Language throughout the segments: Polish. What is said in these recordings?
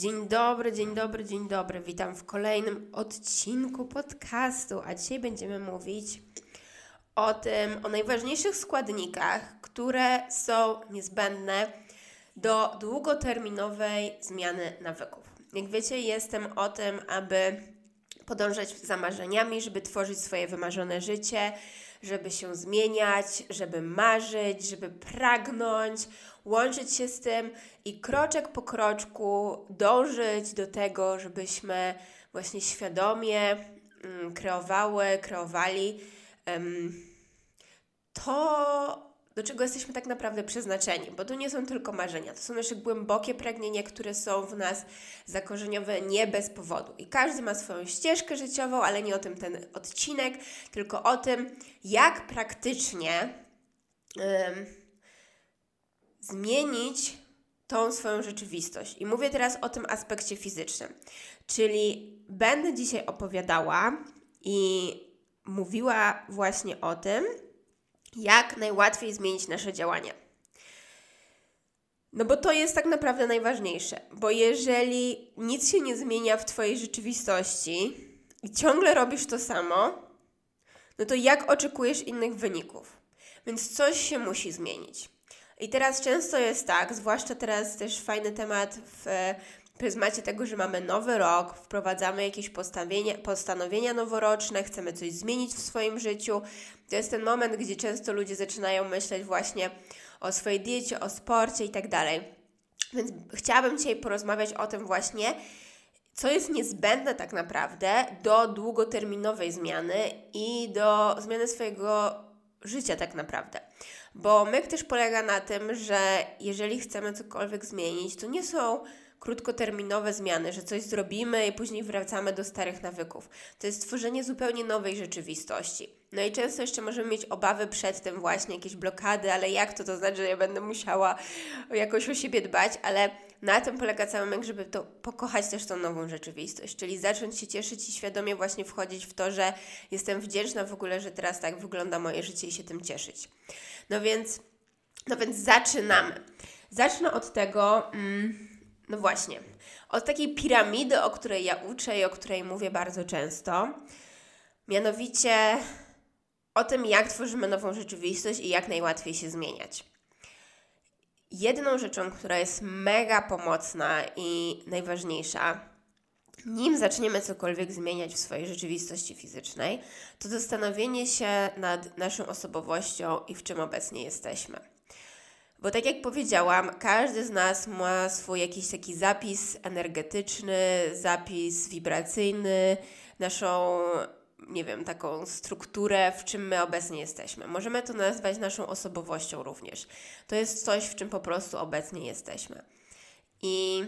Dzień dobry, dzień dobry, dzień dobry. Witam w kolejnym odcinku podcastu, a dzisiaj będziemy mówić o tym, o najważniejszych składnikach, które są niezbędne do długoterminowej zmiany nawyków. Jak wiecie, jestem o tym, aby podążać za marzeniami, żeby tworzyć swoje wymarzone życie, żeby się zmieniać, żeby marzyć, żeby pragnąć, łączyć się z tym i kroczek po kroczku dążyć do tego, żebyśmy właśnie świadomie mm, kreowały, kreowali to, do czego jesteśmy tak naprawdę przeznaczeni, bo to nie są tylko marzenia, to są nasze głębokie pragnienia, które są w nas zakorzeniowe nie bez powodu. I każdy ma swoją ścieżkę życiową, ale nie o tym ten odcinek, tylko o tym, jak praktycznie zmienić tą swoją rzeczywistość. I mówię teraz o tym aspekcie fizycznym. Czyli będę dzisiaj opowiadała i mówiła właśnie o tym, jak najłatwiej zmienić nasze działania. No bo to jest tak naprawdę najważniejsze, bo jeżeli nic się nie zmienia w Twojej rzeczywistości i ciągle robisz to samo, no to jak oczekujesz innych wyników? Więc coś się musi zmienić. I teraz często jest tak, zwłaszcza teraz też fajny temat w pryzmacie tego, że mamy nowy rok, wprowadzamy jakieś postanowienia noworoczne, chcemy coś zmienić w swoim życiu. To jest ten moment, gdzie często ludzie zaczynają myśleć właśnie o swojej diecie, o sporcie i tak dalej. Więc chciałabym dzisiaj porozmawiać o tym właśnie, co jest niezbędne tak naprawdę do długoterminowej zmiany i do zmiany swojego życia tak naprawdę. Bo myk też polega na tym, że jeżeli chcemy cokolwiek zmienić, to nie są krótkoterminowe zmiany, że coś zrobimy i później wracamy do starych nawyków. To jest tworzenie zupełnie nowej rzeczywistości. No i często jeszcze możemy mieć obawy przed tym właśnie, jakieś blokady, ale jak to, to znaczy, że ja będę musiała jakoś o siebie dbać, ale na tym polega cały myk, żeby to pokochać też tą nową rzeczywistość, czyli zacząć się cieszyć i świadomie właśnie wchodzić w to, że jestem wdzięczna w ogóle, że teraz tak wygląda moje życie i się tym cieszyć. No więc, no więc zaczynamy. Zacznę od tego, mm, no właśnie, od takiej piramidy, o której ja uczę i o której mówię bardzo często. Mianowicie o tym, jak tworzymy nową rzeczywistość i jak najłatwiej się zmieniać. Jedną rzeczą, która jest mega pomocna i najważniejsza, nim zaczniemy cokolwiek zmieniać w swojej rzeczywistości fizycznej, to zastanowienie się nad naszą osobowością i w czym obecnie jesteśmy. Bo tak jak powiedziałam, każdy z nas ma swój jakiś taki zapis energetyczny, zapis wibracyjny, naszą, nie wiem, taką strukturę, w czym my obecnie jesteśmy. Możemy to nazwać naszą osobowością również. To jest coś, w czym po prostu obecnie jesteśmy. I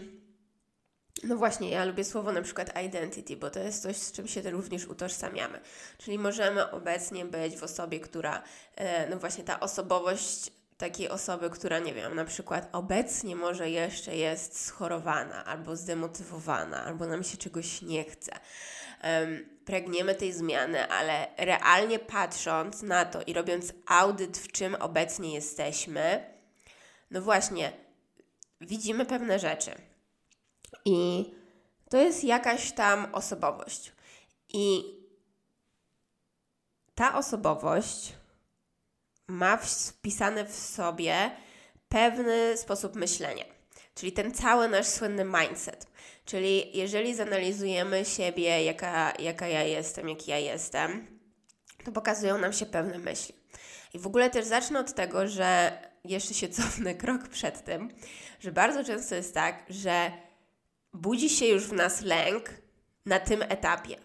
no właśnie, ja lubię słowo na przykład identity, bo to jest coś, z czym się również utożsamiamy. Czyli możemy obecnie być w osobie, która, e, no właśnie ta osobowość takiej osoby, która, nie wiem, na przykład obecnie może jeszcze jest schorowana, albo zdemotywowana, albo nam się czegoś nie chce. Um, pragniemy tej zmiany, ale realnie patrząc na to i robiąc audyt, w czym obecnie jesteśmy, no właśnie, widzimy pewne rzeczy. I to jest jakaś tam osobowość. I ta osobowość ma wpisane w sobie pewny sposób myślenia, czyli ten cały nasz słynny mindset. Czyli jeżeli zanalizujemy siebie, jaka, jaka ja jestem, jaki ja jestem, to pokazują nam się pewne myśli. I w ogóle też zacznę od tego, że jeszcze się cofnę krok przed tym, że bardzo często jest tak, że budzi się już w nas lęk na tym etapie.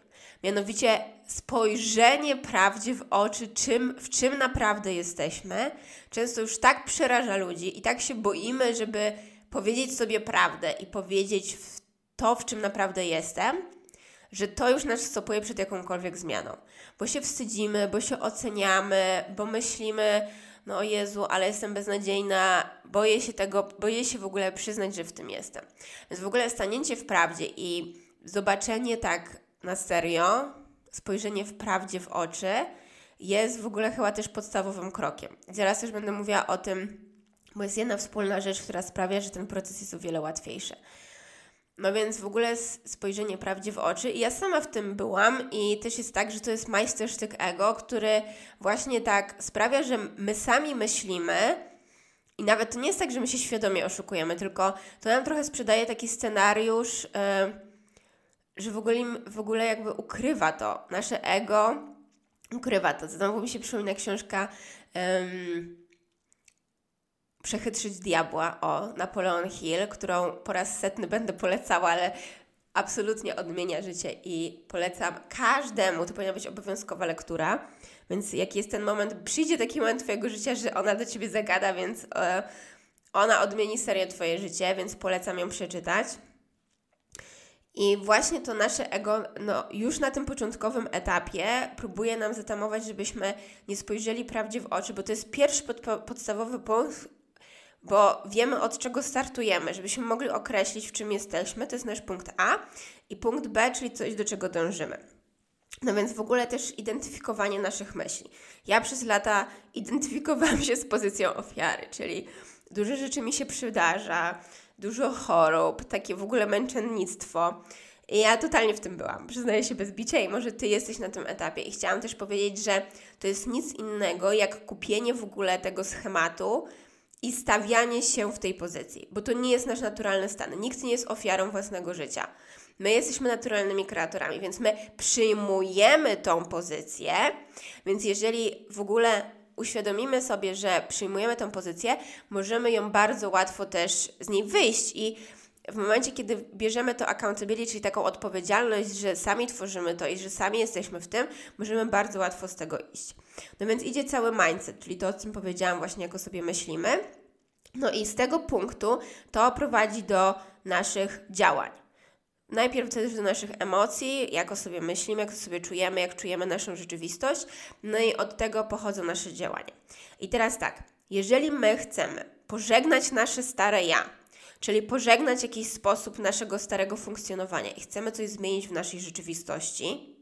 Mianowicie spojrzenie prawdzie w oczy, czym, w czym naprawdę jesteśmy, często już tak przeraża ludzi i tak się boimy, żeby powiedzieć sobie prawdę i powiedzieć w to, w czym naprawdę jestem, że to już nas stopuje przed jakąkolwiek zmianą. Bo się wstydzimy, bo się oceniamy, bo myślimy, no o Jezu, ale jestem beznadziejna, boję się tego, boję się w ogóle przyznać, że w tym jestem. Więc w ogóle stanięcie w prawdzie i zobaczenie tak na serio, spojrzenie w prawdzie w oczy, jest w ogóle chyba też podstawowym krokiem. Zaraz też będę mówiła o tym, bo jest jedna wspólna rzecz, która sprawia, że ten proces jest o wiele łatwiejszy. No więc w ogóle spojrzenie prawdzie w oczy. I ja sama w tym byłam i też jest tak, że to jest majstersztyk ego, który właśnie tak sprawia, że my sami myślimy i nawet to nie jest tak, że my się świadomie oszukujemy, tylko to nam trochę sprzedaje taki scenariusz, yy, że w ogóle, w ogóle jakby ukrywa to. Nasze ego ukrywa to. Znowu mi się przypomina książka... Yy, Przechytrzyć diabła o Napoleon Hill, którą po raz setny będę polecała, ale absolutnie odmienia życie i polecam każdemu, to powinna być obowiązkowa lektura. Więc jaki jest ten moment, przyjdzie taki moment Twojego życia, że ona do Ciebie zagada, więc e, ona odmieni serio Twoje życie, więc polecam ją przeczytać. I właśnie to nasze ego, no już na tym początkowym etapie próbuje nam zatamować, żebyśmy nie spojrzeli prawdzie w oczy, bo to jest pierwszy podstawowy punkt, bo wiemy od czego startujemy, żebyśmy mogli określić, w czym jesteśmy. To jest nasz punkt A i punkt B, czyli coś, do czego dążymy. No więc w ogóle też identyfikowanie naszych myśli. Ja przez lata identyfikowałam się z pozycją ofiary, czyli dużo rzeczy mi się przydarza, dużo chorób, takie w ogóle męczennictwo. I ja totalnie w tym byłam, przyznaję się bez bicia i może Ty jesteś na tym etapie. I chciałam też powiedzieć, że to jest nic innego jak kupienie w ogóle tego schematu, i stawianie się w tej pozycji, bo to nie jest nasz naturalny stan. Nikt nie jest ofiarą własnego życia. My jesteśmy naturalnymi kreatorami, więc my przyjmujemy tą pozycję. Więc jeżeli w ogóle uświadomimy sobie, że przyjmujemy tą pozycję, możemy ją bardzo łatwo też z niej wyjść i w momencie, kiedy bierzemy to accountability, czyli taką odpowiedzialność, że sami tworzymy to i że sami jesteśmy w tym, możemy bardzo łatwo z tego iść. No więc idzie cały mindset, czyli to, o czym powiedziałam właśnie, jak o sobie myślimy. No i z tego punktu to prowadzi do naszych działań. Najpierw też do naszych emocji, jak o sobie myślimy, jak o sobie czujemy, jak czujemy naszą rzeczywistość, no i od tego pochodzą nasze działania. I teraz tak, jeżeli my chcemy pożegnać nasze stare ja, czyli pożegnać jakiś sposób naszego starego funkcjonowania i chcemy coś zmienić w naszej rzeczywistości,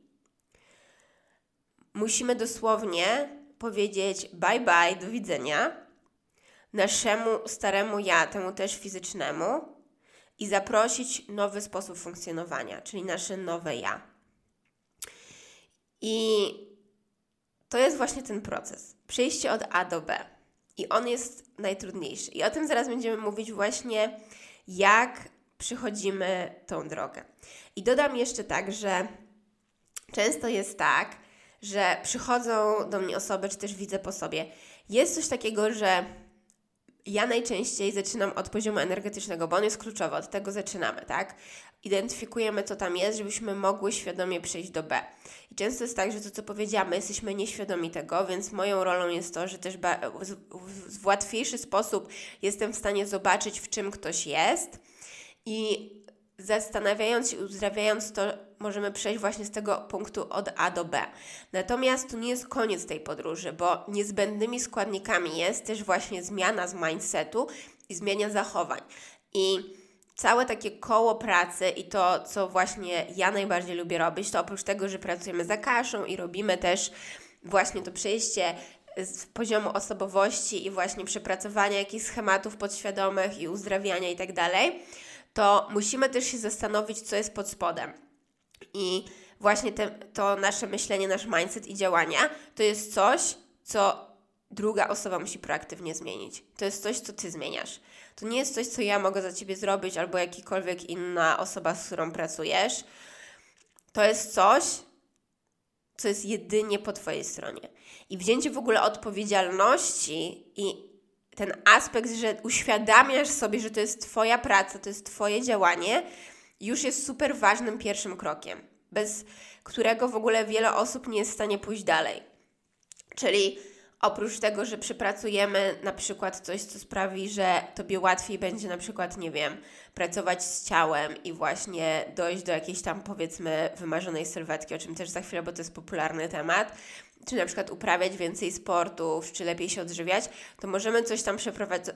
musimy dosłownie powiedzieć bye bye, do widzenia naszemu staremu ja, temu też fizycznemu i zaprosić nowy sposób funkcjonowania, czyli nasze nowe ja. I to jest właśnie ten proces. Przejście od A do B. I on jest najtrudniejszy. I o tym zaraz będziemy mówić właśnie, jak przychodzimy tą drogę. I dodam jeszcze tak, że często jest tak, że przychodzą do mnie osoby, czy też widzę po sobie. Jest coś takiego, że ja najczęściej zaczynam od poziomu energetycznego, bo on jest kluczowy, od tego zaczynamy, tak? Identyfikujemy, co tam jest, żebyśmy mogły świadomie przejść do B. I często jest tak, że to, co powiedziamy, jesteśmy nieświadomi tego, więc moją rolą jest to, że też w łatwiejszy sposób jestem w stanie zobaczyć, w czym ktoś jest i zastanawiając się, uzdrawiając to, możemy przejść właśnie z tego punktu od A do B. Natomiast to nie jest koniec tej podróży, bo niezbędnymi składnikami jest też właśnie zmiana z mindsetu i zmiana zachowań. I całe takie koło pracy i to, co właśnie ja najbardziej lubię robić, to oprócz tego, że pracujemy za kaszą i robimy też właśnie to przejście z poziomu osobowości i właśnie przepracowania jakichś schematów podświadomych i uzdrawiania i tak dalej, to musimy też się zastanowić, co jest pod spodem. I właśnie te, to nasze myślenie, nasz mindset i działania to jest coś, co druga osoba musi proaktywnie zmienić. To jest coś, co ty zmieniasz. To nie jest coś, co ja mogę za ciebie zrobić albo jakikolwiek inna osoba, z którą pracujesz. To jest coś, co jest jedynie po twojej stronie. I wzięcie w ogóle odpowiedzialności i ten aspekt, że uświadamiasz sobie, że to jest Twoja praca, to jest Twoje działanie, już jest super ważnym pierwszym krokiem, bez którego w ogóle wiele osób nie jest w stanie pójść dalej. Czyli Oprócz tego, że przepracujemy na przykład coś, co sprawi, że tobie łatwiej będzie na przykład, nie wiem, pracować z ciałem i właśnie dojść do jakiejś tam powiedzmy wymarzonej sylwetki, o czym też za chwilę, bo to jest popularny temat, czy na przykład uprawiać więcej sportów, czy lepiej się odżywiać, to możemy coś tam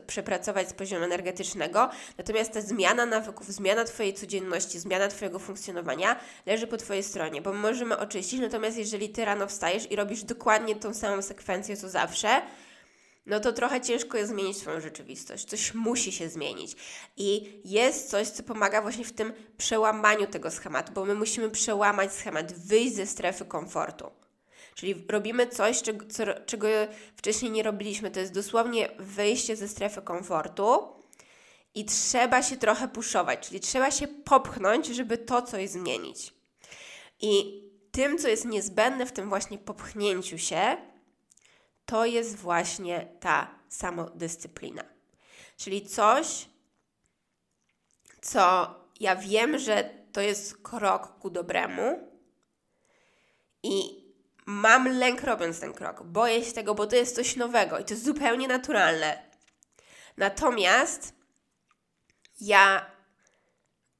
przepracować z poziomu energetycznego. Natomiast ta zmiana nawyków, zmiana Twojej codzienności, zmiana Twojego funkcjonowania leży po Twojej stronie, bo my możemy oczyścić. Natomiast jeżeli Ty rano wstajesz i robisz dokładnie tą samą sekwencję co zawsze, no to trochę ciężko jest zmienić swoją rzeczywistość. Coś musi się zmienić. I jest coś, co pomaga właśnie w tym przełamaniu tego schematu, bo my musimy przełamać schemat, wyjść ze strefy komfortu. Czyli robimy coś, czego, czego wcześniej nie robiliśmy. To jest dosłownie wyjście ze strefy komfortu i trzeba się trochę puszować, czyli trzeba się popchnąć, żeby to coś zmienić. I tym, co jest niezbędne w tym właśnie popchnięciu się, to jest właśnie ta samodyscyplina. Czyli coś, co ja wiem, że to jest krok ku dobremu i mam lęk robiąc ten krok. Boję się tego, bo to jest coś nowego i to jest zupełnie naturalne. Natomiast ja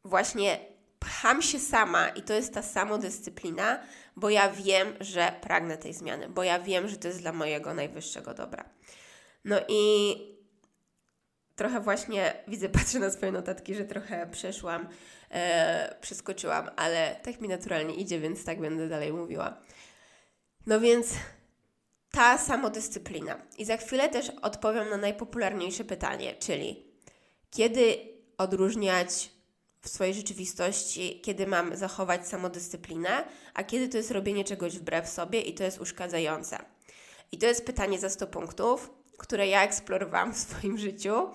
właśnie pcham się sama i to jest ta samodyscyplina, bo ja wiem, że pragnę tej zmiany, bo ja wiem, że to jest dla mojego najwyższego dobra. No i trochę właśnie widzę, patrzę na swoje notatki, że trochę przeszłam, e, przeskoczyłam, ale tak mi naturalnie idzie, więc tak będę dalej mówiła. No więc ta samodyscyplina. I za chwilę też odpowiem na najpopularniejsze pytanie, czyli kiedy odróżniać w swojej rzeczywistości, kiedy mam zachować samodyscyplinę, a kiedy to jest robienie czegoś wbrew sobie i to jest uszkadzające. I to jest pytanie za 100 punktów, które ja eksplorowałam w swoim życiu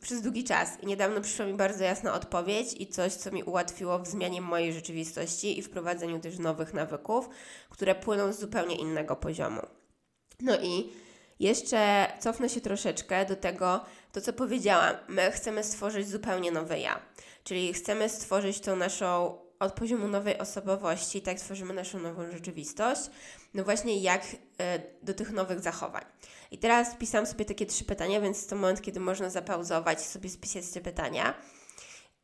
przez długi czas. I niedawno przyszła mi bardzo jasna odpowiedź i coś, co mi ułatwiło w zmianie mojej rzeczywistości i wprowadzeniu też nowych nawyków, które płyną z zupełnie innego poziomu. No i jeszcze cofnę się troszeczkę do tego, to co powiedziałam. My chcemy stworzyć zupełnie nowe ja. Czyli chcemy stworzyć tą naszą od poziomu nowej osobowości, tak tworzymy naszą nową rzeczywistość. No właśnie, jak y, do tych nowych zachowań. I teraz pisałam sobie takie trzy pytania, więc to moment, kiedy można zapauzować i sobie spisać te pytania.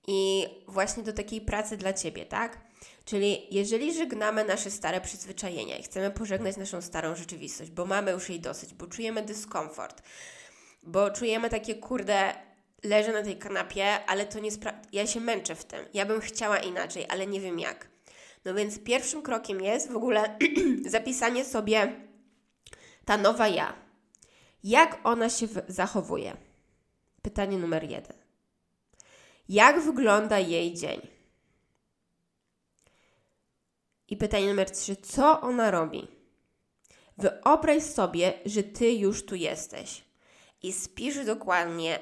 I właśnie do takiej pracy dla Ciebie, tak? Czyli jeżeli żegnamy nasze stare przyzwyczajenia i chcemy pożegnać naszą starą rzeczywistość, bo mamy już jej dosyć, bo czujemy dyskomfort, bo czujemy takie, kurde, leżę na tej kanapie, ale to nie spra- ja się męczę w tym. Ja bym chciała inaczej, ale nie wiem jak. No więc pierwszym krokiem jest w ogóle zapisanie sobie ta nowa ja. Jak ona się zachowuje? Pytanie numer jeden. Jak wygląda jej dzień? I pytanie numer trzy. Co ona robi? Wyobraź sobie, że ty już tu jesteś i spisz dokładnie,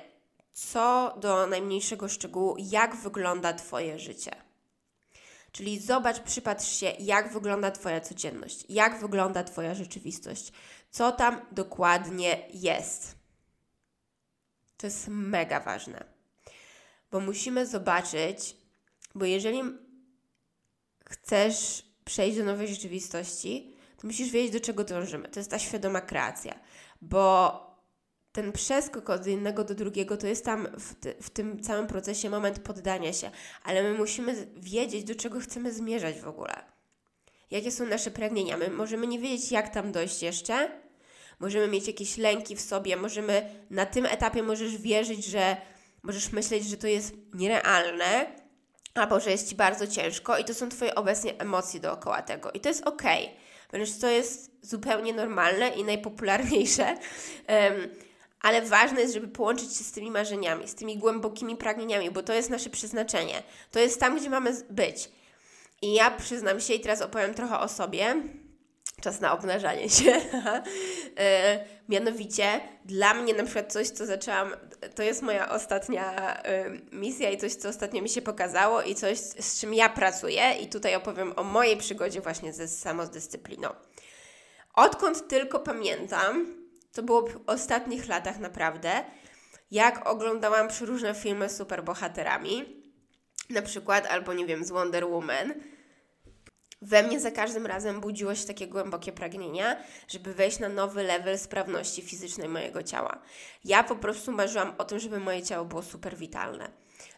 co do najmniejszego szczegółu, jak wygląda Twoje życie. Czyli zobacz, przypatrz się, jak wygląda Twoja codzienność, jak wygląda Twoja rzeczywistość, co tam dokładnie jest. To jest mega ważne, bo musimy zobaczyć, bo jeżeli chcesz przejść do nowej rzeczywistości, to musisz wiedzieć, do czego dążymy. To jest ta świadoma kreacja, bo ten przeskok od jednego do drugiego to jest tam w, ty, w tym całym procesie moment poddania się, ale my musimy wiedzieć, do czego chcemy zmierzać w ogóle. Jakie są nasze pragnienia? My możemy nie wiedzieć, jak tam dojść jeszcze, możemy mieć jakieś lęki w sobie, możemy na tym etapie możesz wierzyć, że możesz myśleć, że to jest nierealne, albo że jest ci bardzo ciężko i to są twoje obecnie emocje dookoła tego. I to jest ok, wręcz to jest zupełnie normalne i najpopularniejsze. ale ważne jest, żeby połączyć się z tymi marzeniami, z tymi głębokimi pragnieniami, bo to jest nasze przeznaczenie. To jest tam, gdzie mamy być. I ja przyznam się i teraz opowiem trochę o sobie. Czas na obnażanie się. e, mianowicie, dla mnie na przykład coś, co zaczęłam, to jest moja ostatnia e, misja i coś, co ostatnio mi się pokazało i coś, z czym ja pracuję. I tutaj opowiem o mojej przygodzie właśnie ze samodyscypliną. Odkąd tylko pamiętam, to było w ostatnich latach naprawdę, jak oglądałam przeróżne filmy z superbohaterami, na przykład, albo nie wiem, z Wonder Woman, we mnie za każdym razem budziło się takie głębokie pragnienia, żeby wejść na nowy level sprawności fizycznej mojego ciała. Ja po prostu marzyłam o tym, żeby moje ciało było super witalne,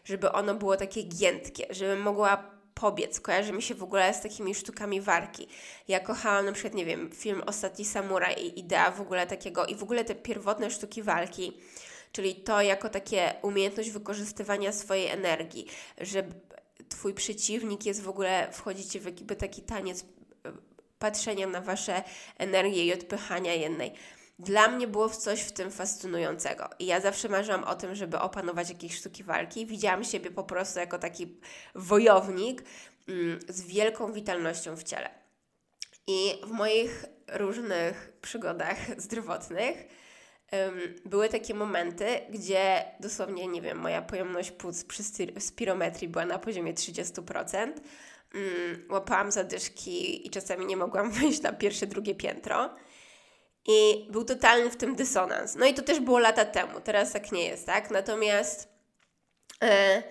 żeby ono było takie giętkie, żebym mogła pobiec. Kojarzy mi się w ogóle z takimi sztukami walki. Ja kochałam na przykład, nie wiem, film Ostatni Samuraj i idea w ogóle takiego i w ogóle te pierwotne sztuki walki, czyli to jako takie umiejętność wykorzystywania swojej energii, że twój przeciwnik jest w ogóle, wchodzicie w jakby taki taniec e, patrzenia na wasze energie i odpychania jednej. Dla mnie było coś w tym fascynującego. I ja zawsze marzyłam o tym, żeby opanować jakieś sztuki walki. Widziałam siebie po prostu jako taki wojownik mm, z wielką witalnością w ciele. I w moich różnych przygodach zdrowotnych były takie momenty, gdzie dosłownie, nie wiem, moja pojemność płuc przy spirometrii była na poziomie 30%. Mm, łapałam zadyszki i czasami nie mogłam wyjść na pierwsze, drugie piętro. I był totalny w tym dysonans. No i to też było lata temu, teraz tak nie jest, tak? Natomiast e,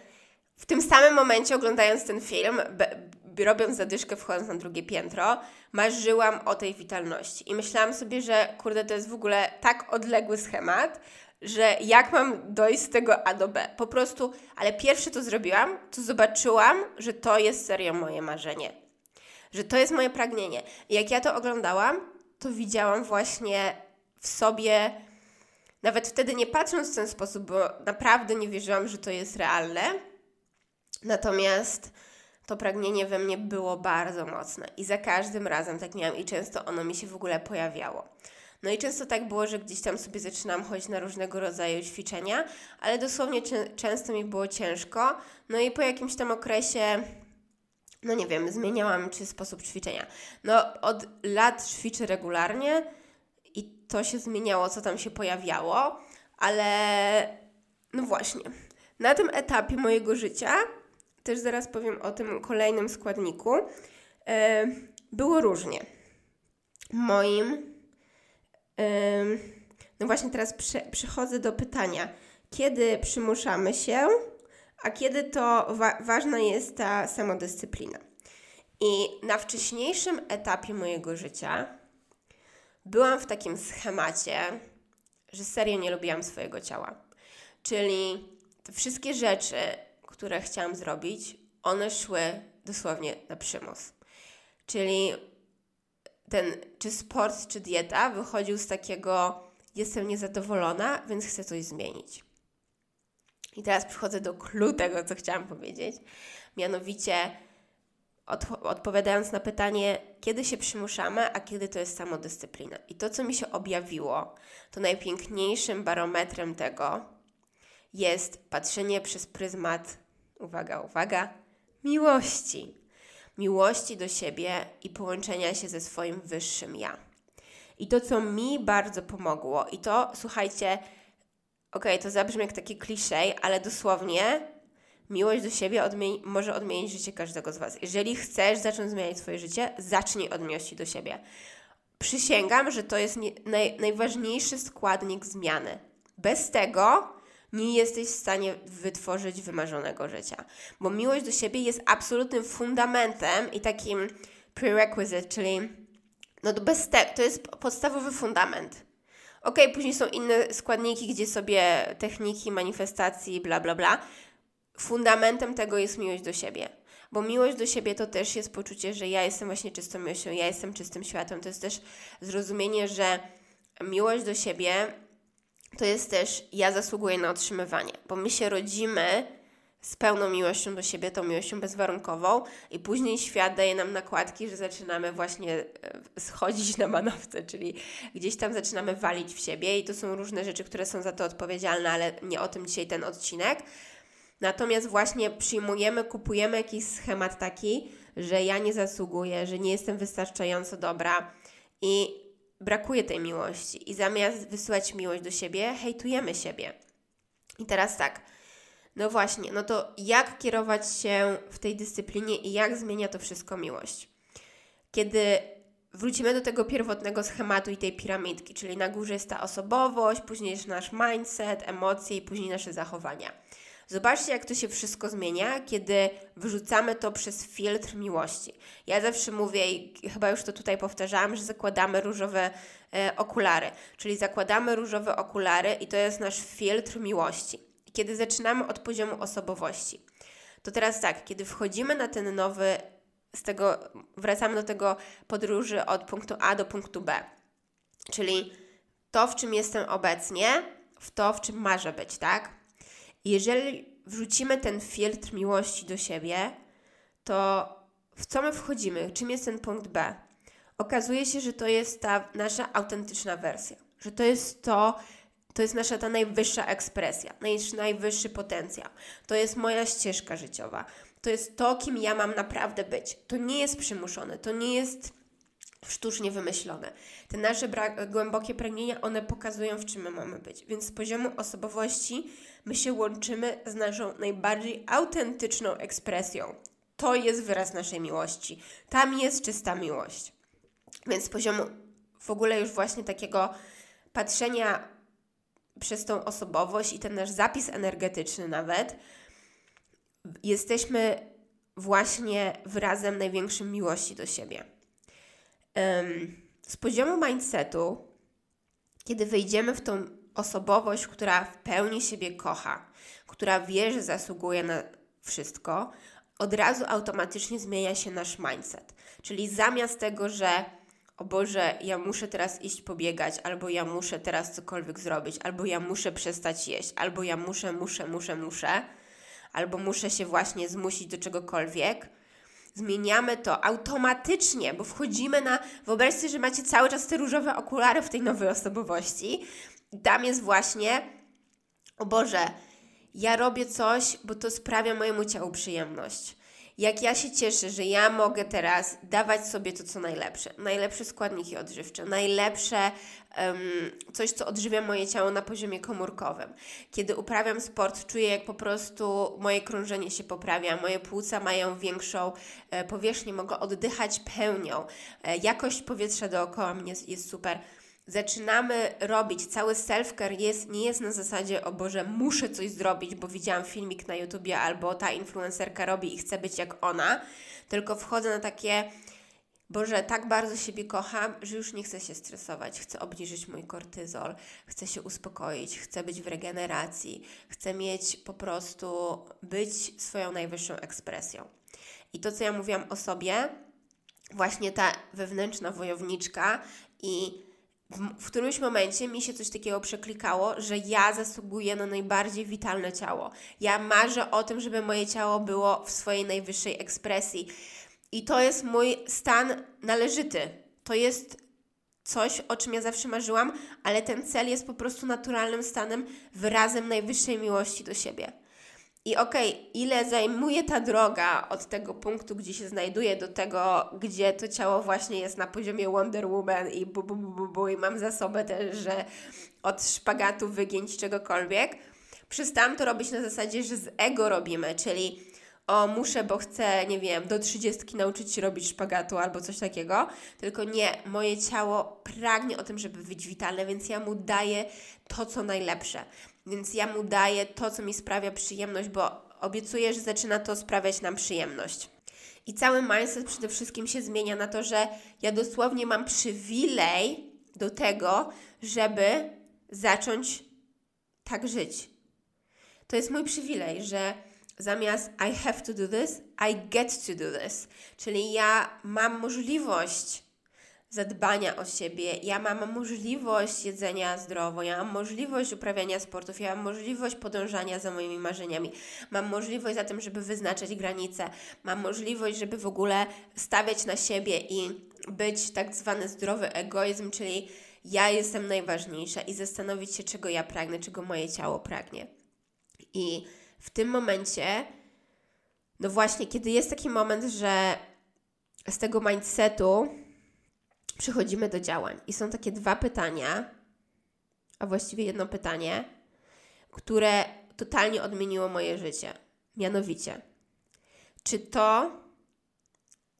w tym samym momencie, oglądając ten film, robiąc zadyszkę, wchodząc na drugie piętro, marzyłam o tej witalności. I myślałam sobie, że kurde, to jest w ogóle tak odległy schemat, że jak mam dojść z tego A do B. Po prostu, ale pierwsze to zrobiłam, to zobaczyłam, że to jest serio moje marzenie. Że to jest moje pragnienie. I jak ja to oglądałam, to widziałam właśnie w sobie, nawet wtedy nie patrząc w ten sposób, bo naprawdę nie wierzyłam, że to jest realne. Natomiast to pragnienie we mnie było bardzo mocne i za każdym razem tak miałam i często ono mi się w ogóle pojawiało. No i często tak było, że gdzieś tam sobie zaczynam chodzić na różnego rodzaju ćwiczenia, ale dosłownie często mi było ciężko. No i po jakimś tam okresie no nie wiem, zmieniałam czy sposób ćwiczenia. No od lat ćwiczę regularnie i to się zmieniało, co tam się pojawiało, ale no właśnie. Na tym etapie mojego życia, też zaraz powiem o tym kolejnym składniku, e, było różnie. Moim, e, no właśnie teraz przy, przychodzę do pytania, kiedy przymuszamy się a kiedy to wa ważna jest ta samodyscyplina. I na wcześniejszym etapie mojego życia byłam w takim schemacie, że serio nie lubiłam swojego ciała. Czyli te wszystkie rzeczy, które chciałam zrobić, one szły dosłownie na przymus. Czyli ten, czy sport, czy dieta wychodził z takiego, jestem niezadowolona, więc chcę coś zmienić. I teraz przychodzę do clue tego, co chciałam powiedzieć. Mianowicie, odpowiadając na pytanie, kiedy się przymuszamy, a kiedy to jest samodyscyplina. I to, co mi się objawiło, to najpiękniejszym barometrem tego jest patrzenie przez pryzmat, uwaga, uwaga, miłości. Miłości do siebie i połączenia się ze swoim wyższym ja. I to, co mi bardzo pomogło, i to, słuchajcie, okej, okay, to zabrzmi jak taki kliszej, ale dosłownie miłość do siebie może odmienić życie każdego z Was. Jeżeli chcesz zacząć zmieniać swoje życie, zacznij od miłości do siebie. Przysięgam, że to jest nie, naj, najważniejszy składnik zmiany. Bez tego nie jesteś w stanie wytworzyć wymarzonego życia. Bo miłość do siebie jest absolutnym fundamentem i takim prerequisite, czyli no bez te, to jest podstawowy fundament. Ok, później są inne składniki, gdzie sobie techniki, manifestacji, bla, bla, bla. Fundamentem tego jest miłość do siebie. Bo miłość do siebie to też jest poczucie, że ja jestem właśnie czystą miłością, ja jestem czystym światłem. To jest też zrozumienie, że miłość do siebie to jest też ja zasługuję na otrzymywanie, bo my się rodzimy z pełną miłością do siebie, tą miłością bezwarunkową i później świat daje nam nakładki, że zaczynamy właśnie e, schodzić na manowce, czyli gdzieś tam zaczynamy walić w siebie i to są różne rzeczy, które są za to odpowiedzialne, ale nie o tym dzisiaj ten odcinek. Natomiast właśnie przyjmujemy, kupujemy jakiś schemat taki, że ja nie zasługuję, że nie jestem wystarczająco dobra i brakuje tej miłości. I zamiast wysyłać miłość do siebie, hejtujemy siebie. I teraz tak, no właśnie, no to jak kierować się w tej dyscyplinie i jak zmienia to wszystko miłość? Kiedy wrócimy do tego pierwotnego schematu i tej piramidki, czyli na górze jest ta osobowość, później jest nasz mindset, emocje i później nasze zachowania. Zobaczcie, jak to się wszystko zmienia, kiedy wrzucamy to przez filtr miłości. Ja zawsze mówię, i chyba już to tutaj powtarzałam, że zakładamy różowe e, okulary, czyli zakładamy różowe okulary i to jest nasz filtr miłości. Kiedy zaczynamy od poziomu osobowości, to teraz tak, kiedy wchodzimy na ten nowy, z tego wracamy do tego podróży od punktu A do punktu B, czyli to, w czym jestem obecnie, w to, w czym marzę być, tak? jeżeli wrzucimy ten filtr miłości do siebie, to w co my wchodzimy? Czym jest ten punkt B? Okazuje się, że to jest ta nasza autentyczna wersja, że to jest to, to jest nasza ta najwyższa ekspresja, nasz najwyższy potencjał. To jest moja ścieżka życiowa. To jest to, kim ja mam naprawdę być. To nie jest przymuszone, to nie jest sztucznie wymyślone. Te nasze głębokie pragnienia, one pokazują, w czym my mamy być. Więc z poziomu osobowości my się łączymy z naszą najbardziej autentyczną ekspresją. To jest wyraz naszej miłości. Tam jest czysta miłość. Więc z poziomu w ogóle już właśnie takiego patrzenia przez tą osobowość i ten nasz zapis energetyczny nawet, jesteśmy właśnie wyrazem największym miłości do siebie. Z poziomu mindsetu, kiedy wejdziemy w tą osobowość, która w pełni siebie kocha, która wie, że zasługuje na wszystko, od razu automatycznie zmienia się nasz mindset. Czyli zamiast tego, że o Boże, ja muszę teraz iść pobiegać, albo ja muszę teraz cokolwiek zrobić, albo ja muszę przestać jeść, albo ja muszę, muszę, muszę, muszę, albo muszę się właśnie zmusić do czegokolwiek, zmieniamy to automatycznie, bo wchodzimy na. Wyobraźcie, że macie cały czas te różowe okulary w tej nowej osobowości. I tam jest właśnie, o Boże, ja robię coś, bo to sprawia mojemu ciału przyjemność jak ja się cieszę, że ja mogę teraz dawać sobie to, co najlepsze. Najlepsze składniki odżywcze, najlepsze um, coś, co odżywia moje ciało na poziomie komórkowym. Kiedy uprawiam sport, czuję, jak po prostu moje krążenie się poprawia, moje płuca mają większą e, powierzchnię, mogę oddychać pełnią, e, jakość powietrza dookoła mnie jest, jest super zaczynamy robić, cały self-care jest, nie jest na zasadzie, o Boże, muszę coś zrobić, bo widziałam filmik na YouTubie albo ta influencerka robi i chcę być jak ona, tylko wchodzę na takie, Boże, tak bardzo siebie kocham, że już nie chcę się stresować, chcę obniżyć mój kortyzol, chcę się uspokoić, chcę być w regeneracji, chcę mieć po prostu być swoją najwyższą ekspresją. I to, co ja mówiłam o sobie, właśnie ta wewnętrzna wojowniczka i w, w którymś momencie mi się coś takiego przeklikało, że ja zasługuję na najbardziej witalne ciało. Ja marzę o tym, żeby moje ciało było w swojej najwyższej ekspresji. I to jest mój stan należyty. To jest coś, o czym ja zawsze marzyłam, ale ten cel jest po prostu naturalnym stanem, wyrazem najwyższej miłości do siebie. I okej, okay, ile zajmuje ta droga od tego punktu, gdzie się znajduje, do tego, gdzie to ciało właśnie jest na poziomie Wonder Woman i bu, bu, bu, bu, bu i mam zasobę też, że od szpagatu wygięć czegokolwiek. Przestałam to robić na zasadzie, że z ego robimy, czyli o, muszę, bo chcę, nie wiem, do trzydziestki nauczyć się robić szpagatu albo coś takiego, tylko nie, moje ciało pragnie o tym, żeby być witalne, więc ja mu daję to, co najlepsze. Więc ja mu daję to, co mi sprawia przyjemność, bo obiecuję, że zaczyna to sprawiać nam przyjemność. I cały mindset przede wszystkim się zmienia na to, że ja dosłownie mam przywilej do tego, żeby zacząć tak żyć. To jest mój przywilej, że zamiast I have to do this, I get to do this. Czyli ja mam możliwość zadbania o siebie, ja mam możliwość jedzenia zdrowo, ja mam możliwość uprawiania sportów, ja mam możliwość podążania za moimi marzeniami, mam możliwość za tym, żeby wyznaczać granice, mam możliwość, żeby w ogóle stawiać na siebie i być tak zwany zdrowy egoizm, czyli ja jestem najważniejsza i zastanowić się, czego ja pragnę, czego moje ciało pragnie. I w tym momencie, no właśnie, kiedy jest taki moment, że z tego mindsetu przechodzimy do działań. I są takie dwa pytania, a właściwie jedno pytanie, które totalnie odmieniło moje życie. Mianowicie, czy to,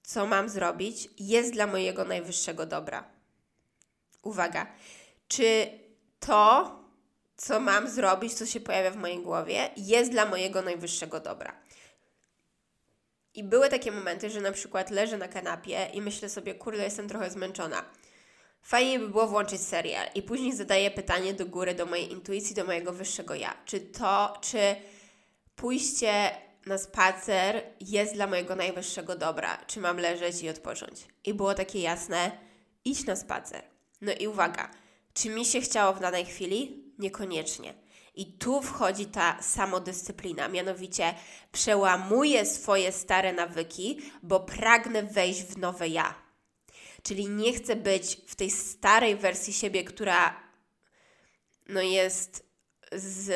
co mam zrobić, jest dla mojego najwyższego dobra. Uwaga, czy to, co mam zrobić, co się pojawia w mojej głowie, jest dla mojego najwyższego dobra. I były takie momenty, że na przykład leżę na kanapie i myślę sobie, kurde, jestem trochę zmęczona. Fajnie by było włączyć serial i później zadaję pytanie do góry, do mojej intuicji, do mojego wyższego ja. Czy to, czy pójście na spacer jest dla mojego najwyższego dobra? Czy mam leżeć i odpocząć? I było takie jasne, idź na spacer. No i uwaga, czy mi się chciało w danej chwili? Niekoniecznie. I tu wchodzi ta samodyscyplina, mianowicie przełamuję swoje stare nawyki, bo pragnę wejść w nowe ja. Czyli nie chcę być w tej starej wersji siebie, która no jest z,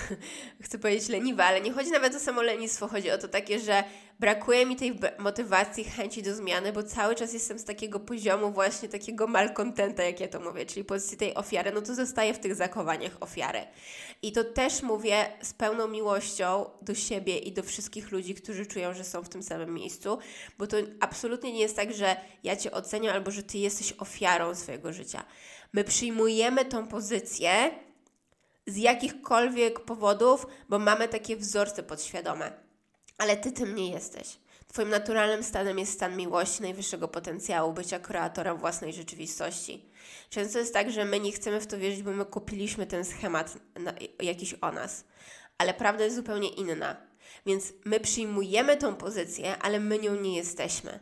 chcę powiedzieć leniwa, ale nie chodzi nawet o samo lenistwo, chodzi o to takie, że brakuje mi tej motywacji, chęci do zmiany, bo cały czas jestem z takiego poziomu właśnie takiego malkontenta, jak ja to mówię, czyli pozycji tej ofiary, no to zostaję w tych zakowaniach ofiary. I to też mówię z pełną miłością do siebie i do wszystkich ludzi, którzy czują, że są w tym samym miejscu, bo to absolutnie nie jest tak, że ja Cię oceniam albo że Ty jesteś ofiarą swojego życia. My przyjmujemy tą pozycję, z jakichkolwiek powodów, bo mamy takie wzorce podświadome. Ale ty tym nie jesteś. Twoim naturalnym stanem jest stan miłości, najwyższego potencjału, bycia kreatorem własnej rzeczywistości. Często jest tak, że my nie chcemy w to wierzyć, bo my kupiliśmy ten schemat jakiś o nas. Ale prawda jest zupełnie inna. Więc my przyjmujemy tą pozycję, ale my nią nie jesteśmy.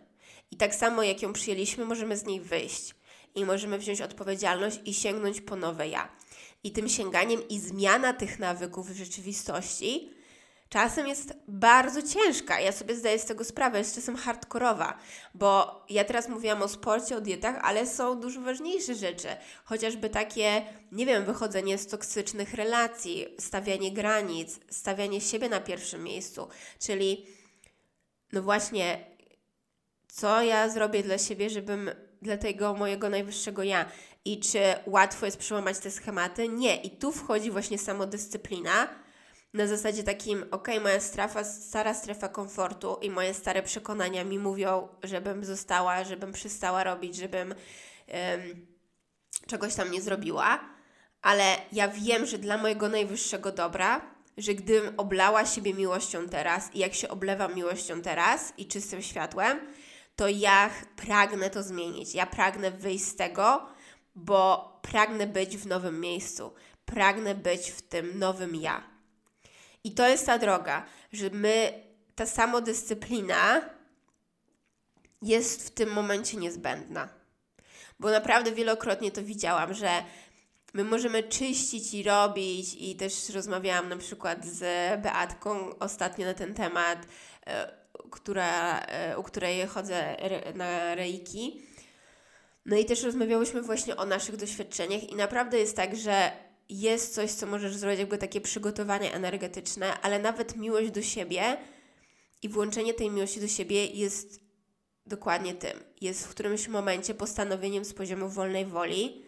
I tak samo jak ją przyjęliśmy, możemy z niej wyjść. I możemy wziąć odpowiedzialność i sięgnąć po nowe ja i tym sięganiem i zmiana tych nawyków w rzeczywistości czasem jest bardzo ciężka. Ja sobie zdaję z tego sprawę, jest czasem hardkorowa, bo ja teraz mówiłam o sporcie, o dietach, ale są dużo ważniejsze rzeczy. Chociażby takie, nie wiem, wychodzenie z toksycznych relacji, stawianie granic, stawianie siebie na pierwszym miejscu, czyli no właśnie, co ja zrobię dla siebie, żebym dla tego mojego najwyższego ja. I czy łatwo jest przełamać te schematy? Nie. I tu wchodzi właśnie samodyscyplina na zasadzie takim, ok, moja strefa, stara strefa komfortu i moje stare przekonania mi mówią, żebym została, żebym przestała robić, żebym um, czegoś tam nie zrobiła, ale ja wiem, że dla mojego najwyższego dobra, że gdybym oblała siebie miłością teraz i jak się oblewam miłością teraz i czystym światłem, to ja pragnę to zmienić. Ja pragnę wyjść z tego, bo pragnę być w nowym miejscu. Pragnę być w tym nowym ja. I to jest ta droga, że my, ta samodyscyplina jest w tym momencie niezbędna. Bo naprawdę wielokrotnie to widziałam, że my możemy czyścić i robić, i też rozmawiałam na przykład z Beatką ostatnio na ten temat e, która, e, u której chodzę na reiki. No i też rozmawiałyśmy właśnie o naszych doświadczeniach i naprawdę jest tak, że jest coś, co możesz zrobić, jakby takie przygotowanie energetyczne, ale nawet miłość do siebie i włączenie tej miłości do siebie jest dokładnie tym. Jest w którymś momencie postanowieniem z poziomu wolnej woli,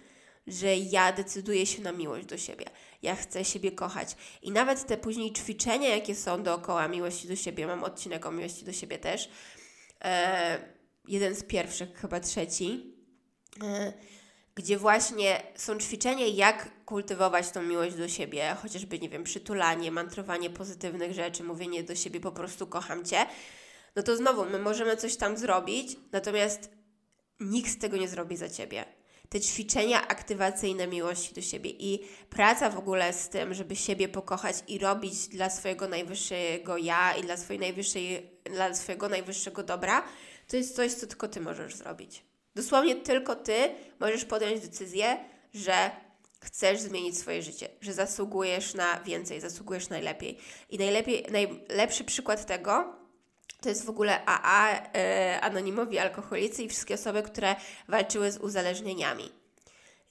że ja decyduję się na miłość do siebie. Ja chcę siebie kochać. I nawet te później ćwiczenia, jakie są dookoła miłości do siebie, mam odcinek o miłości do siebie też. E, jeden z pierwszych, chyba trzeci, e, gdzie właśnie są ćwiczenia, jak kultywować tą miłość do siebie, chociażby, nie wiem, przytulanie, mantrowanie pozytywnych rzeczy, mówienie do siebie po prostu kocham Cię. No to znowu, my możemy coś tam zrobić, natomiast nikt z tego nie zrobi za Ciebie te ćwiczenia aktywacyjne miłości do siebie i praca w ogóle z tym, żeby siebie pokochać i robić dla swojego najwyższego ja i dla, swojej najwyższej, dla swojego najwyższego dobra, to jest coś, co tylko Ty możesz zrobić. Dosłownie tylko Ty możesz podjąć decyzję, że chcesz zmienić swoje życie, że zasługujesz na więcej, zasługujesz najlepiej. I najlepiej, najlepszy przykład tego to jest w ogóle AA, e, anonimowi alkoholicy i wszystkie osoby, które walczyły z uzależnieniami.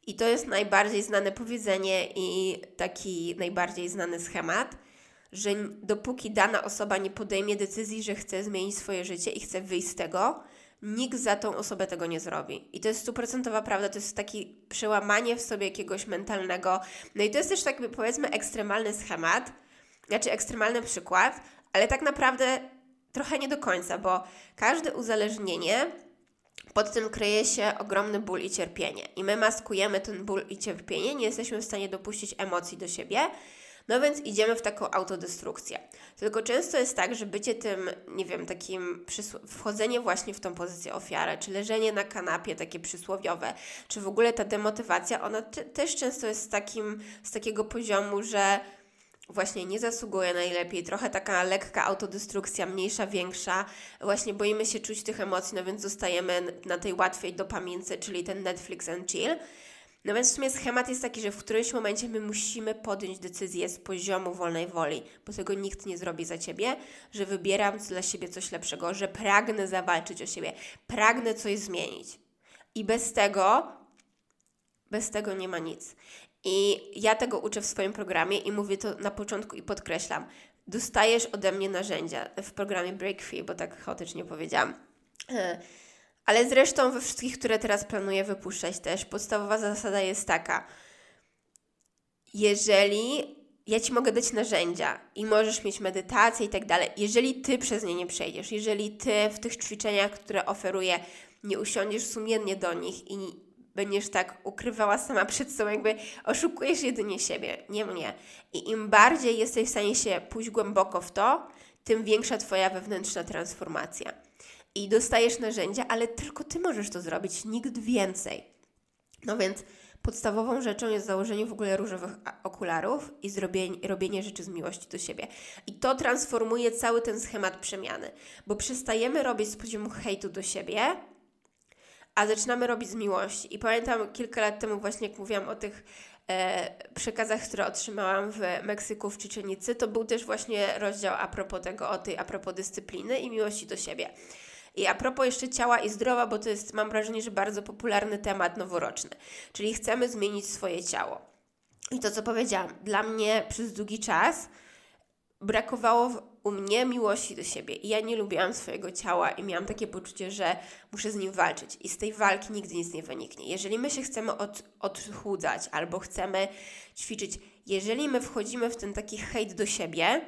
I to jest najbardziej znane powiedzenie i taki najbardziej znany schemat, że dopóki dana osoba nie podejmie decyzji, że chce zmienić swoje życie i chce wyjść z tego, nikt za tą osobę tego nie zrobi. I to jest stuprocentowa prawda, to jest takie przełamanie w sobie jakiegoś mentalnego. No i to jest też taki, powiedzmy, ekstremalny schemat, znaczy ekstremalny przykład, ale tak naprawdę trochę nie do końca, bo każde uzależnienie pod tym kryje się ogromny ból i cierpienie. I my maskujemy ten ból i cierpienie, nie jesteśmy w stanie dopuścić emocji do siebie, no więc idziemy w taką autodestrukcję. Tylko często jest tak, że bycie tym, nie wiem, takim wchodzenie właśnie w tą pozycję ofiary, czy leżenie na kanapie takie przysłowiowe, czy w ogóle ta demotywacja, ona też często jest z, takim, z takiego poziomu, że właśnie nie zasługuje najlepiej, trochę taka lekka autodestrukcja, mniejsza, większa. Właśnie boimy się czuć tych emocji, no więc zostajemy na tej łatwej dopamince, czyli ten Netflix and chill. No więc w sumie schemat jest taki, że w którymś momencie my musimy podjąć decyzję z poziomu wolnej woli, bo tego nikt nie zrobi za ciebie, że wybieram dla siebie coś lepszego, że pragnę zawalczyć o siebie, pragnę coś zmienić. I bez tego, bez tego nie ma nic. I ja tego uczę w swoim programie i mówię to na początku i podkreślam. Dostajesz ode mnie narzędzia w programie Break Free, bo tak chaotycznie powiedziałam. Ale zresztą we wszystkich, które teraz planuję wypuszczać też, podstawowa zasada jest taka. Jeżeli ja Ci mogę dać narzędzia i możesz mieć medytację i tak dalej, jeżeli Ty przez nie nie przejdziesz, jeżeli Ty w tych ćwiczeniach, które oferuję, nie usiądziesz sumiennie do nich i będziesz tak ukrywała sama przed sobą, jakby oszukujesz jedynie siebie, nie mnie. I im bardziej jesteś w stanie się pójść głęboko w to, tym większa Twoja wewnętrzna transformacja i dostajesz narzędzia, ale tylko ty możesz to zrobić, nikt więcej. No więc podstawową rzeczą jest założenie w ogóle różowych okularów i zrobienie, robienie rzeczy z miłości do siebie. I to transformuje cały ten schemat przemiany, bo przestajemy robić z poziomu hejtu do siebie, a zaczynamy robić z miłości. I pamiętam kilka lat temu właśnie, jak mówiłam o tych e, przekazach, które otrzymałam w Meksyku, w Czyczenicy, to był też właśnie rozdział a propos tego, o tej, a propos dyscypliny i miłości do siebie. I a propos jeszcze ciała i zdrowia, bo to jest, mam wrażenie, że bardzo popularny temat noworoczny, czyli chcemy zmienić swoje ciało. I to, co powiedziałam, dla mnie przez długi czas brakowało u mnie miłości do siebie. I ja nie lubiłam swojego ciała i miałam takie poczucie, że muszę z nim walczyć. I z tej walki nigdy nic nie wyniknie. Jeżeli my się chcemy od, odchudzać albo chcemy ćwiczyć, jeżeli my wchodzimy w ten taki hejt do siebie,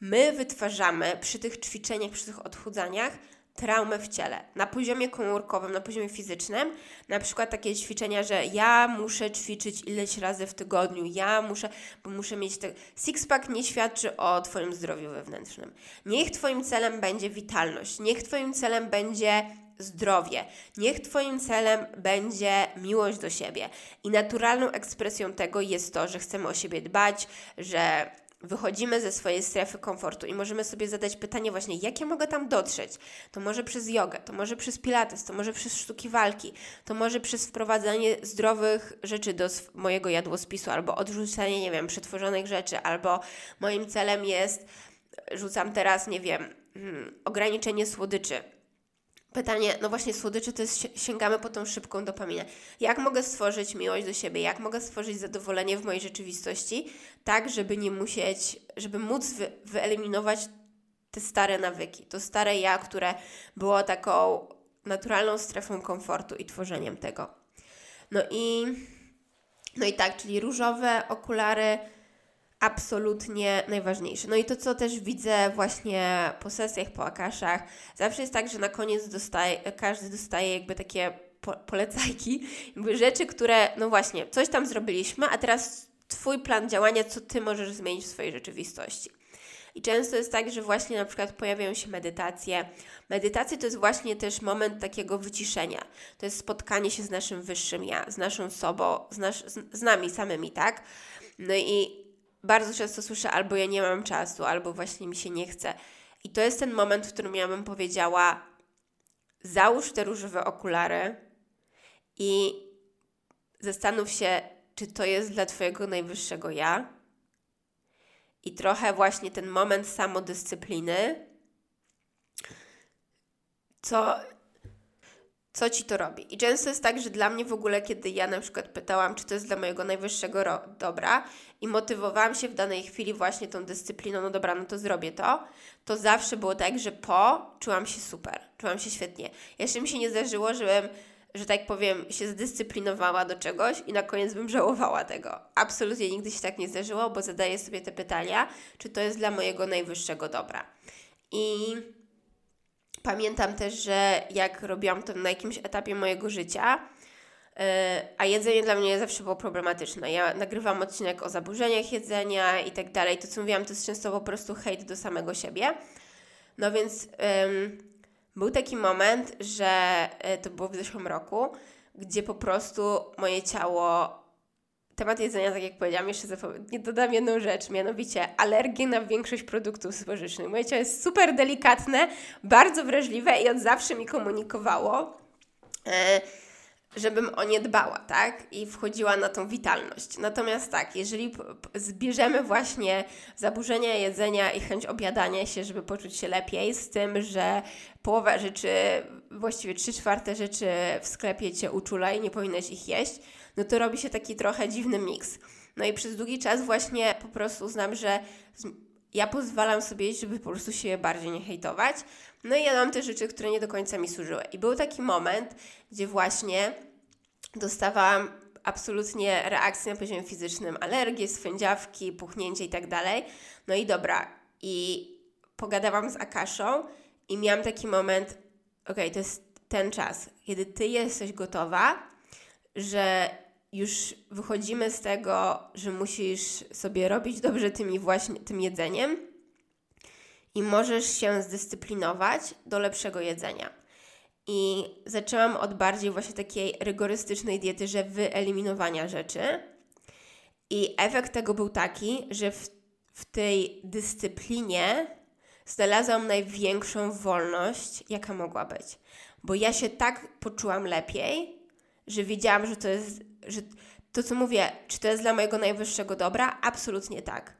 my wytwarzamy przy tych ćwiczeniach, przy tych odchudzaniach traumę w ciele. Na poziomie komórkowym, na poziomie fizycznym, na przykład takie ćwiczenia, że ja muszę ćwiczyć ileś razy w tygodniu, ja muszę, bo muszę mieć te... Sixpack nie świadczy o Twoim zdrowiu wewnętrznym. Niech Twoim celem będzie witalność, niech Twoim celem będzie zdrowie. Niech Twoim celem będzie miłość do siebie. I naturalną ekspresją tego jest to, że chcemy o siebie dbać, że wychodzimy ze swojej strefy komfortu i możemy sobie zadać pytanie właśnie, jak ja mogę tam dotrzeć? To może przez jogę, to może przez pilates, to może przez sztuki walki, to może przez wprowadzanie zdrowych rzeczy do mojego jadłospisu, albo odrzucanie, nie wiem, przetworzonych rzeczy, albo moim celem jest, rzucam teraz, nie wiem, hmm, ograniczenie słodyczy Pytanie, no właśnie słodyczy to jest, sięgamy po tą szybką dopaminę. Jak mogę stworzyć miłość do siebie? Jak mogę stworzyć zadowolenie w mojej rzeczywistości, tak żeby nie musieć, żeby móc wy, wyeliminować te stare nawyki, to stare ja, które było taką naturalną strefą komfortu i tworzeniem tego. No i, no i tak, czyli różowe okulary, absolutnie najważniejsze. No i to, co też widzę właśnie po sesjach, po akaszach, zawsze jest tak, że na koniec dostaje, każdy dostaje jakby takie po, polecajki, jakby rzeczy, które, no właśnie, coś tam zrobiliśmy, a teraz Twój plan działania, co Ty możesz zmienić w swojej rzeczywistości. I często jest tak, że właśnie na przykład pojawiają się medytacje. Medytacje to jest właśnie też moment takiego wyciszenia. To jest spotkanie się z naszym wyższym ja, z naszą sobą, z, nasz, z, z nami samymi, tak? No i bardzo często słyszę albo ja nie mam czasu, albo właśnie mi się nie chce. I to jest ten moment, w którym ja bym powiedziała: załóż te różowe okulary i zastanów się, czy to jest dla Twojego najwyższego ja. I trochę właśnie ten moment samodyscypliny, co co ci to robi. I często jest tak, że dla mnie w ogóle, kiedy ja na przykład pytałam, czy to jest dla mojego najwyższego dobra i motywowałam się w danej chwili właśnie tą dyscypliną, no dobra, no to zrobię to, to zawsze było tak, że po czułam się super, czułam się świetnie. Jeszcze mi się nie zdarzyło, żebym że tak powiem, się zdyscyplinowała do czegoś i na koniec bym żałowała tego. Absolutnie nigdy się tak nie zdarzyło, bo zadaję sobie te pytania, czy to jest dla mojego najwyższego dobra. I Pamiętam też, że jak robiłam to na jakimś etapie mojego życia, e, a jedzenie dla mnie zawsze było problematyczne. Ja nagrywam odcinek o zaburzeniach jedzenia i tak dalej. To, co mówiłam, to jest często po prostu hejt do samego siebie. No więc um, był taki moment, że e, to było w zeszłym roku, gdzie po prostu moje ciało temat jedzenia, tak jak powiedziałam, jeszcze nie dodam jedną rzecz, mianowicie alergię na większość produktów spożywczych. Moje ciało jest super delikatne, bardzo wrażliwe i od zawsze mi komunikowało, e, żebym o nie dbała, tak? I wchodziła na tą witalność. Natomiast tak, jeżeli zbierzemy właśnie zaburzenia jedzenia i chęć obiadania się, żeby poczuć się lepiej, z tym, że połowa rzeczy, właściwie trzy czwarte rzeczy w sklepie Cię uczula i nie powinnaś ich jeść, no to robi się taki trochę dziwny miks. No i przez długi czas właśnie po prostu uznam, że ja pozwalam sobie żeby po prostu się bardziej nie hejtować. No i ja mam te rzeczy, które nie do końca mi służyły. I był taki moment, gdzie właśnie dostawałam absolutnie reakcje na poziomie fizycznym, alergie, swędziawki, puchnięcie i tak dalej. No i dobra, i pogadałam z Akaszą i miałam taki moment, okej, okay, to jest ten czas, kiedy ty jesteś gotowa, że już wychodzimy z tego, że musisz sobie robić dobrze tymi właśnie tym jedzeniem i możesz się zdyscyplinować do lepszego jedzenia. I zaczęłam od bardziej właśnie takiej rygorystycznej diety, że wyeliminowania rzeczy. I efekt tego był taki, że w, w tej dyscyplinie znalazłam największą wolność, jaka mogła być. Bo ja się tak poczułam lepiej, że wiedziałam, że to jest, że to co mówię, czy to jest dla mojego najwyższego dobra? Absolutnie tak.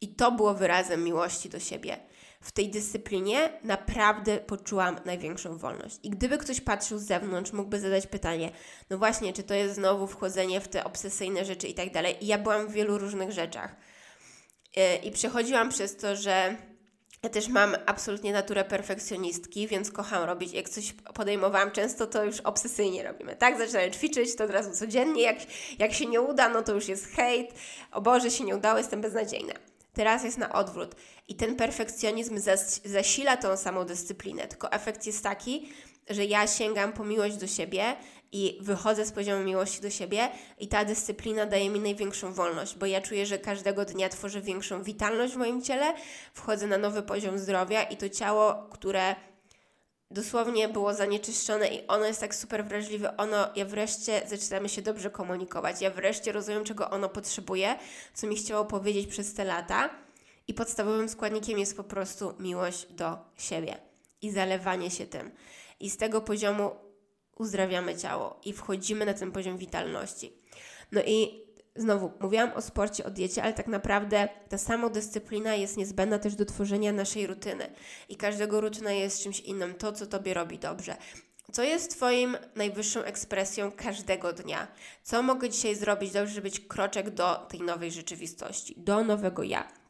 I to było wyrazem miłości do siebie. W tej dyscyplinie naprawdę poczułam największą wolność. I gdyby ktoś patrzył z zewnątrz, mógłby zadać pytanie: no właśnie, czy to jest znowu wchodzenie w te obsesyjne rzeczy i tak dalej. I ja byłam w wielu różnych rzeczach. Yy, I przechodziłam przez to, że ja też mam absolutnie naturę perfekcjonistki, więc kocham robić. Jak coś podejmowałam często, to już obsesyjnie robimy. Tak, zaczynam ćwiczyć, to od razu codziennie. Jak, jak się nie uda, no to już jest hejt. O Boże, się nie udało, jestem beznadziejna. Teraz jest na odwrót. I ten perfekcjonizm zas zasila tą samą dyscyplinę. Tylko efekt jest taki, że ja sięgam po miłość do siebie i wychodzę z poziomu miłości do siebie i ta dyscyplina daje mi największą wolność, bo ja czuję, że każdego dnia tworzę większą witalność w moim ciele, wchodzę na nowy poziom zdrowia i to ciało, które dosłownie było zanieczyszczone i ono jest tak super wrażliwe, ono, ja wreszcie zaczynamy się dobrze komunikować, ja wreszcie rozumiem, czego ono potrzebuje, co mi chciało powiedzieć przez te lata i podstawowym składnikiem jest po prostu miłość do siebie i zalewanie się tym. I z tego poziomu uzdrawiamy ciało i wchodzimy na ten poziom witalności. No i znowu mówiłam o sporcie, o diecie, ale tak naprawdę ta samodyscyplina jest niezbędna też do tworzenia naszej rutyny. I każdego rutyna jest czymś innym, to co Tobie robi dobrze. Co jest Twoim najwyższą ekspresją każdego dnia? Co mogę dzisiaj zrobić dobrze, żeby być kroczek do tej nowej rzeczywistości, do nowego ja?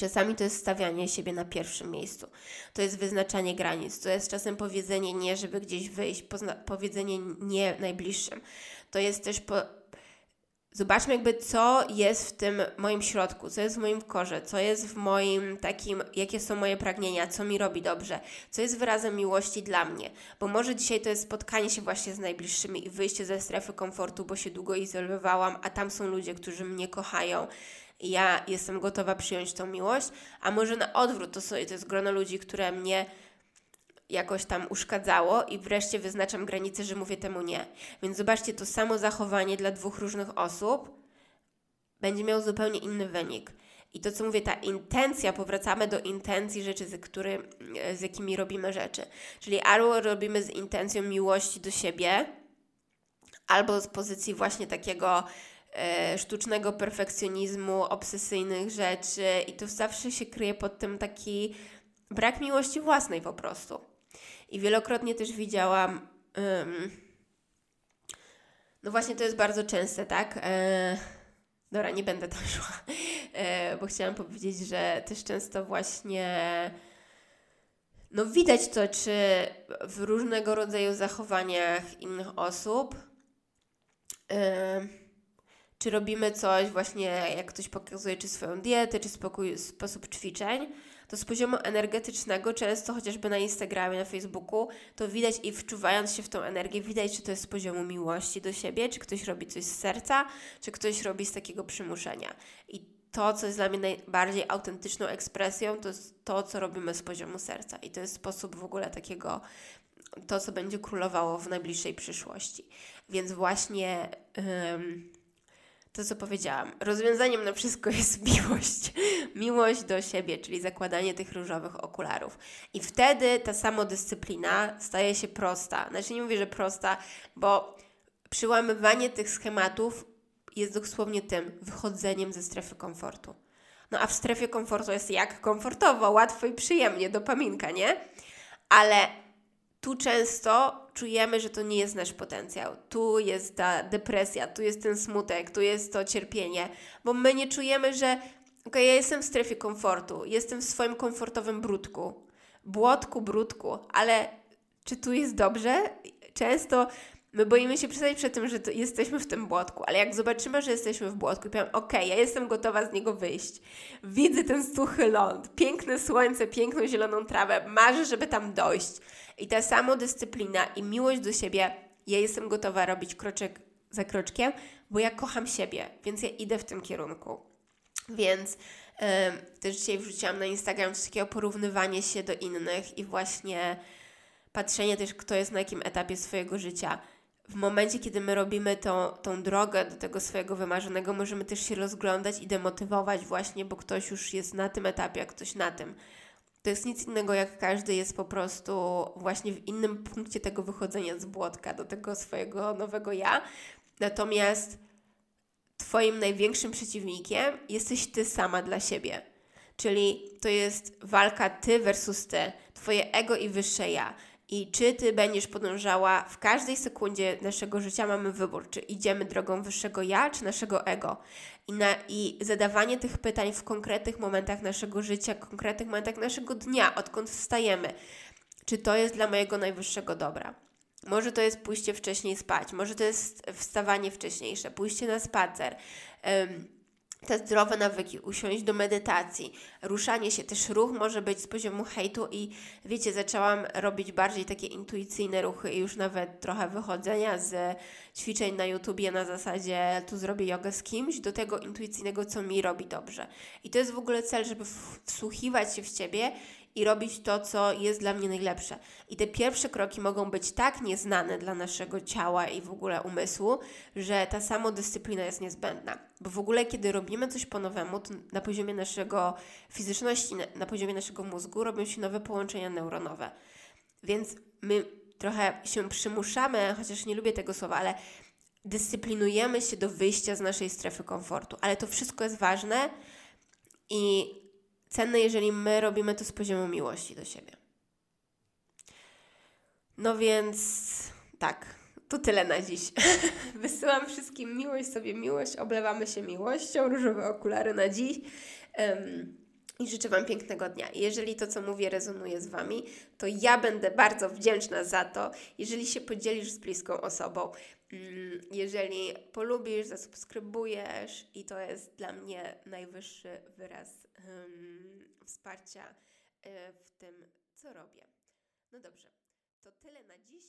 Czasami to jest stawianie siebie na pierwszym miejscu. To jest wyznaczanie granic. To jest czasem powiedzenie nie, żeby gdzieś wyjść, powiedzenie nie najbliższym. To jest też po... Zobaczmy jakby, co jest w tym moim środku, co jest w moim korze, co jest w moim takim, jakie są moje pragnienia, co mi robi dobrze, co jest wyrazem miłości dla mnie. Bo może dzisiaj to jest spotkanie się właśnie z najbliższymi i wyjście ze strefy komfortu, bo się długo izolowałam, a tam są ludzie, którzy mnie kochają ja jestem gotowa przyjąć tą miłość, a może na odwrót, to, sobie, to jest grono ludzi, które mnie jakoś tam uszkadzało i wreszcie wyznaczam granicę, że mówię temu nie. Więc zobaczcie, to samo zachowanie dla dwóch różnych osób będzie miało zupełnie inny wynik. I to, co mówię, ta intencja, powracamy do intencji rzeczy, z, który, z jakimi robimy rzeczy. Czyli albo robimy z intencją miłości do siebie, albo z pozycji właśnie takiego sztucznego perfekcjonizmu, obsesyjnych rzeczy i to zawsze się kryje pod tym taki brak miłości własnej po prostu. I wielokrotnie też widziałam, um, no właśnie to jest bardzo częste, tak? E, dobra, nie będę tam szła, e, bo chciałam powiedzieć, że też często właśnie no widać to, czy w różnego rodzaju zachowaniach innych osób, czy robimy coś właśnie, jak ktoś pokazuje, czy swoją dietę, czy spokój, sposób ćwiczeń, to z poziomu energetycznego, często chociażby na Instagramie, na Facebooku, to widać i wczuwając się w tą energię, widać, czy to jest z poziomu miłości do siebie, czy ktoś robi coś z serca, czy ktoś robi z takiego przymuszenia. I to, co jest dla mnie najbardziej autentyczną ekspresją, to jest to, co robimy z poziomu serca. I to jest sposób w ogóle takiego, to, co będzie królowało w najbliższej przyszłości. Więc właśnie. To, co powiedziałam. Rozwiązaniem na wszystko jest miłość. Miłość do siebie, czyli zakładanie tych różowych okularów. I wtedy ta samodyscyplina staje się prosta. Znaczy nie mówię, że prosta, bo przyłamywanie tych schematów jest dosłownie tym wychodzeniem ze strefy komfortu. No a w strefie komfortu jest jak komfortowo, łatwo i przyjemnie, dopaminka, nie? Ale tu często czujemy, że to nie jest nasz potencjał. Tu jest ta depresja, tu jest ten smutek, tu jest to cierpienie, bo my nie czujemy, że ok, ja jestem w strefie komfortu, jestem w swoim komfortowym brudku, błotku, brudku, ale czy tu jest dobrze? Często My boimy się przyznać przed tym, że jesteśmy w tym błotku, ale jak zobaczymy, że jesteśmy w błotku i powiem, ok, ja jestem gotowa z niego wyjść, widzę ten suchy ląd, piękne słońce, piękną zieloną trawę, marzę, żeby tam dojść. I ta samodyscyplina i miłość do siebie, ja jestem gotowa robić kroczek za kroczkiem, bo ja kocham siebie, więc ja idę w tym kierunku. Więc też dzisiaj wrzuciłam na Instagram takiego porównywanie się do innych i właśnie patrzenie też, kto jest na jakim etapie swojego życia w momencie, kiedy my robimy tą, tą drogę do tego swojego wymarzonego, możemy też się rozglądać i demotywować właśnie, bo ktoś już jest na tym etapie, a ktoś na tym. To jest nic innego, jak każdy jest po prostu właśnie w innym punkcie tego wychodzenia z błotka do tego swojego nowego ja. Natomiast Twoim największym przeciwnikiem jesteś Ty sama dla siebie. Czyli to jest walka Ty versus Ty, Twoje ego i wyższe ja. I czy ty będziesz podążała w każdej sekundzie naszego życia, mamy wybór, czy idziemy drogą wyższego ja, czy naszego ego. I, na, I zadawanie tych pytań w konkretnych momentach naszego życia, konkretnych momentach naszego dnia, odkąd wstajemy, czy to jest dla mojego najwyższego dobra. Może to jest pójście wcześniej spać, może to jest wstawanie wcześniejsze, pójście na spacer. Te zdrowe nawyki, usiąść do medytacji, ruszanie się, też ruch może być z poziomu hejtu i wiecie, zaczęłam robić bardziej takie intuicyjne ruchy i już nawet trochę wychodzenia z ćwiczeń na YouTubie na zasadzie tu zrobię jogę z kimś, do tego intuicyjnego, co mi robi dobrze. I to jest w ogóle cel, żeby wsłuchiwać się w Ciebie i robić to, co jest dla mnie najlepsze. I te pierwsze kroki mogą być tak nieznane dla naszego ciała i w ogóle umysłu, że ta samodyscyplina jest niezbędna. Bo w ogóle, kiedy robimy coś po nowemu, na poziomie naszego fizyczności, na poziomie naszego mózgu robią się nowe połączenia neuronowe. Więc my trochę się przymuszamy, chociaż nie lubię tego słowa, ale dyscyplinujemy się do wyjścia z naszej strefy komfortu. Ale to wszystko jest ważne i cenne, jeżeli my robimy to z poziomu miłości do siebie. No więc tak, to tyle na dziś. Wysyłam wszystkim miłość, sobie miłość, oblewamy się miłością, różowe okulary na dziś. Um, i życzę Wam pięknego dnia. Jeżeli to, co mówię, rezonuje z Wami, to ja będę bardzo wdzięczna za to, jeżeli się podzielisz z bliską osobą, mm, jeżeli polubisz, zasubskrybujesz i to jest dla mnie najwyższy wyraz wsparcia e, w tym, co robię. No dobrze, to tyle na dziś.